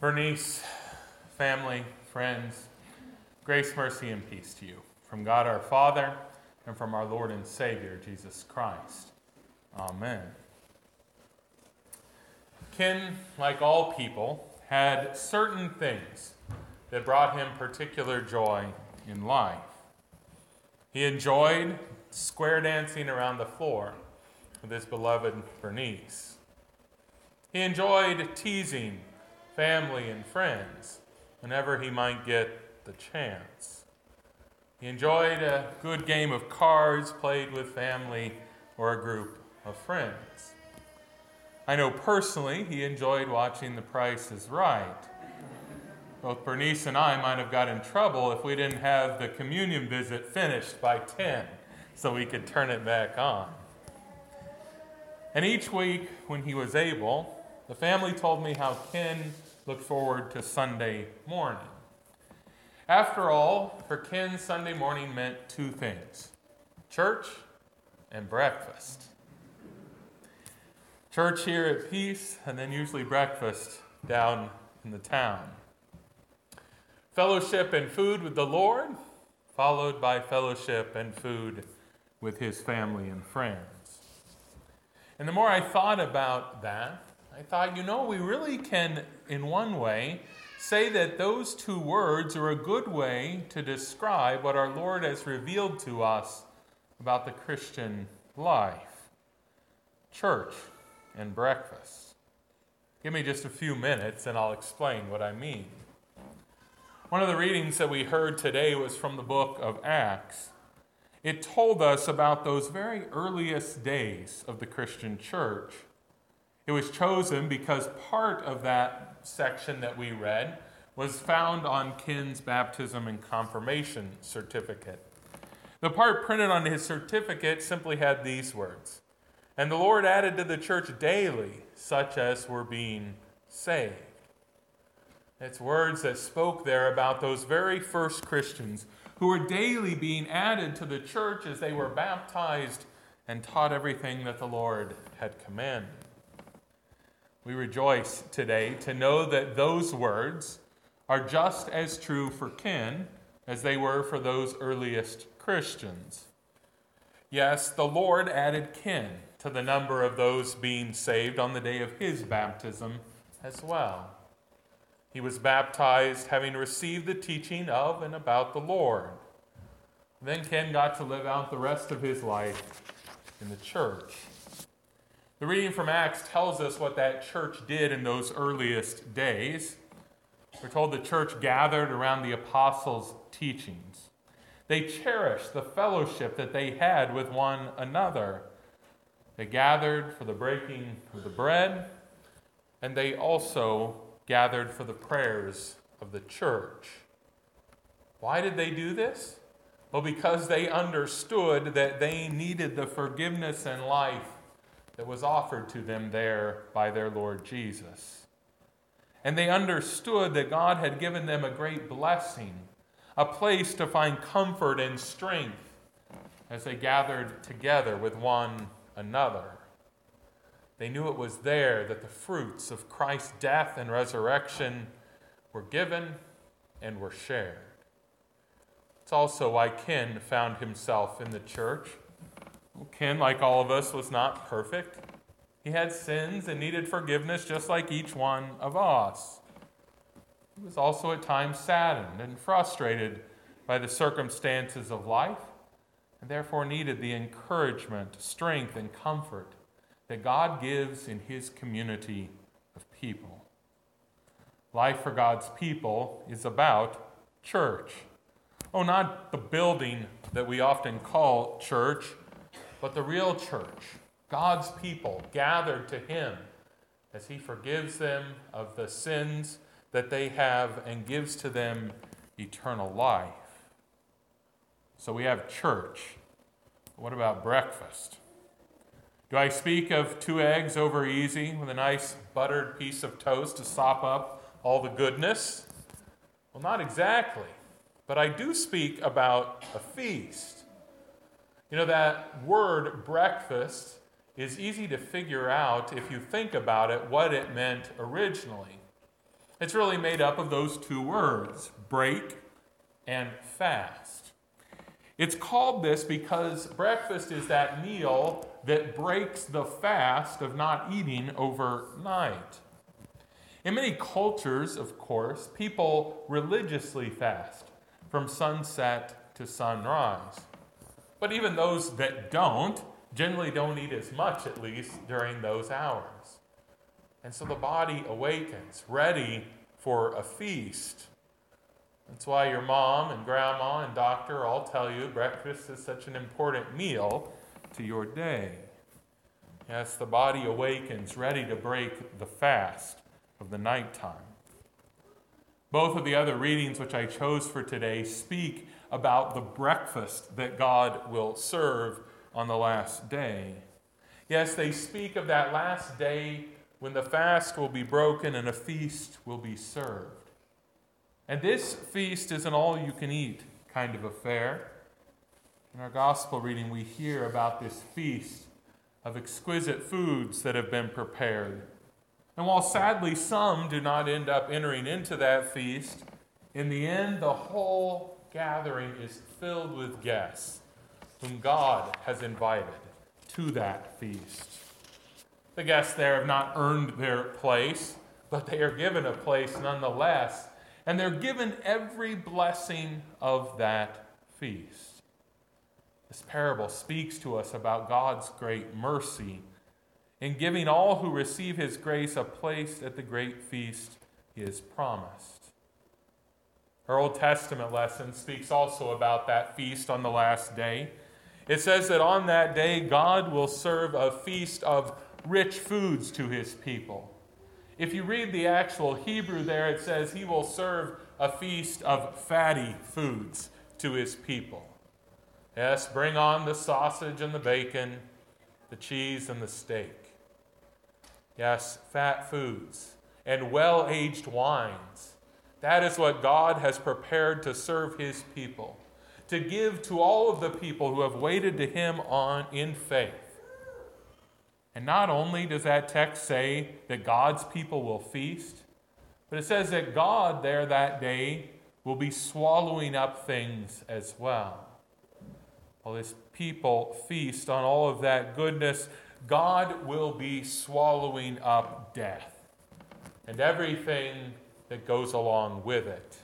Bernice, family, friends, grace, mercy, and peace to you from God our Father and from our Lord and Savior, Jesus Christ. Amen. Ken, like all people, had certain things that brought him particular joy in life. He enjoyed square dancing around the floor with his beloved Bernice. He enjoyed teasing family and friends whenever he might get the chance. He enjoyed a good game of cards played with family or a group of friends. I know personally he enjoyed watching The Price is Right. Both Bernice and I might have got in trouble if we didn't have the communion visit finished by 10 so we could turn it back on. And each week, when he was able, the family told me how Ken looked forward to Sunday morning. After all, for Ken, Sunday morning meant two things church and breakfast. Church here at Peace, and then usually breakfast down in the town. Fellowship and food with the Lord, followed by fellowship and food with his family and friends. And the more I thought about that, I thought, you know, we really can, in one way, say that those two words are a good way to describe what our Lord has revealed to us about the Christian life church and breakfast. Give me just a few minutes and I'll explain what I mean. One of the readings that we heard today was from the book of Acts. It told us about those very earliest days of the Christian church it was chosen because part of that section that we read was found on Ken's baptism and confirmation certificate. The part printed on his certificate simply had these words And the Lord added to the church daily such as were being saved. It's words that spoke there about those very first Christians who were daily being added to the church as they were baptized and taught everything that the Lord had commanded. We rejoice today to know that those words are just as true for Ken as they were for those earliest Christians. Yes, the Lord added Ken to the number of those being saved on the day of his baptism as well. He was baptized having received the teaching of and about the Lord. Then Ken got to live out the rest of his life in the church. The reading from Acts tells us what that church did in those earliest days. We're told the church gathered around the apostles' teachings. They cherished the fellowship that they had with one another. They gathered for the breaking of the bread, and they also gathered for the prayers of the church. Why did they do this? Well, because they understood that they needed the forgiveness and life that was offered to them there by their Lord Jesus. And they understood that God had given them a great blessing, a place to find comfort and strength as they gathered together with one another. They knew it was there that the fruits of Christ's death and resurrection were given and were shared. It's also why Ken found himself in the church. Ken, like all of us, was not perfect. He had sins and needed forgiveness just like each one of us. He was also at times saddened and frustrated by the circumstances of life and therefore needed the encouragement, strength, and comfort that God gives in His community of people. Life for God's people is about church. Oh, not the building that we often call church but the real church, God's people, gathered to Him as He forgives them of the sins that they have and gives to them eternal life. So we have church. What about breakfast? Do I speak of two eggs over easy with a nice buttered piece of toast to sop up all the goodness? Well, not exactly. But I do speak about a feast. You know, that word breakfast is easy to figure out if you think about it what it meant originally. It's really made up of those two words break and fast. It's called this because breakfast is that meal that breaks the fast of not eating overnight. In many cultures, of course, people religiously fast from sunset to sunrise. But even those that don't generally don't eat as much, at least, during those hours. And so the body awakens, ready for a feast. That's why your mom and grandma and doctor all tell you breakfast is such an important meal to your day. Yes, the body awakens, ready to break the fast of the nighttime. Both of the other readings which I chose for today speak about the breakfast that God will serve on the last day. Yes, they speak of that last day when the fast will be broken and a feast will be served. And this feast is an all you can eat kind of affair. In our gospel reading, we hear about this feast of exquisite foods that have been prepared. And while sadly some do not end up entering into that feast, in the end, the whole gathering is filled with guests whom God has invited to that feast. The guests there have not earned their place, but they are given a place nonetheless, and they're given every blessing of that feast. This parable speaks to us about God's great mercy in giving all who receive his grace a place at the great feast he has promised. Our Old Testament lesson speaks also about that feast on the last day. It says that on that day, God will serve a feast of rich foods to his people. If you read the actual Hebrew there, it says he will serve a feast of fatty foods to his people. Yes, bring on the sausage and the bacon, the cheese and the steak. Yes, fat foods and well aged wines. That is what God has prepared to serve his people, to give to all of the people who have waited to him on in faith. And not only does that text say that God's people will feast, but it says that God there that day will be swallowing up things as well. While his people feast on all of that goodness, God will be swallowing up death and everything that goes along with it.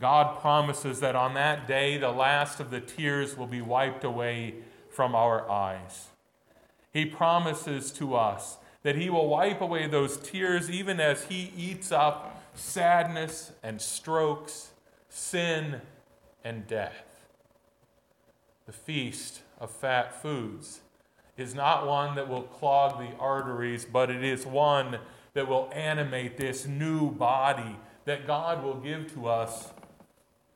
God promises that on that day, the last of the tears will be wiped away from our eyes. He promises to us that He will wipe away those tears even as He eats up sadness and strokes, sin and death. The feast of fat foods is not one that will clog the arteries, but it is one that will animate this new body that God will give to us.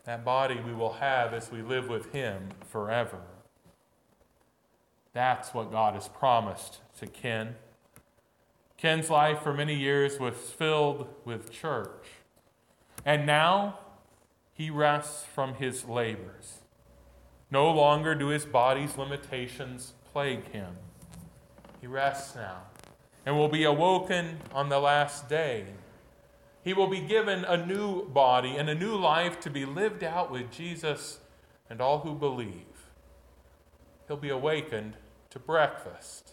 That body we will have as we live with Him forever. That's what God has promised to Ken. Ken's life for many years was filled with church. And now he rests from his labors. No longer do his body's limitations plague him. He rests now and will be awoken on the last day. He will be given a new body and a new life to be lived out with Jesus and all who believe. He'll be awakened to breakfast.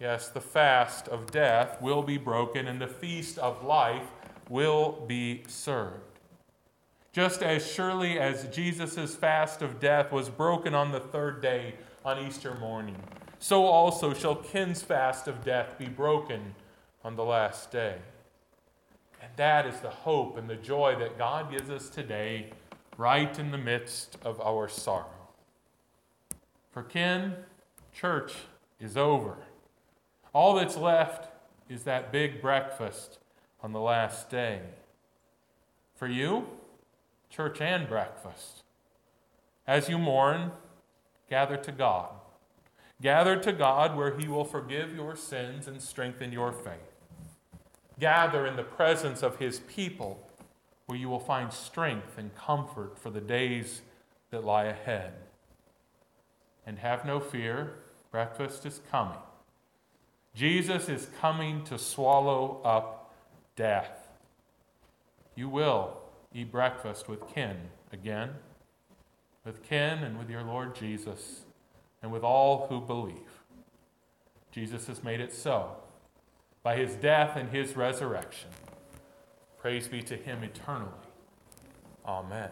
Yes, the fast of death will be broken and the feast of life will be served. Just as surely as Jesus' fast of death was broken on the third day on Easter morning, so also shall Ken's fast of death be broken on the last day. And that is the hope and the joy that God gives us today, right in the midst of our sorrow. For Ken, church is over. All that's left is that big breakfast on the last day. For you, church and breakfast. As you mourn, gather to God. Gather to God where He will forgive your sins and strengthen your faith. Gather in the presence of His people where you will find strength and comfort for the days that lie ahead. And have no fear, breakfast is coming. Jesus is coming to swallow up death. You will eat breakfast with Ken again, with Ken and with your Lord Jesus, and with all who believe. Jesus has made it so by his death and his resurrection. Praise be to him eternally. Amen.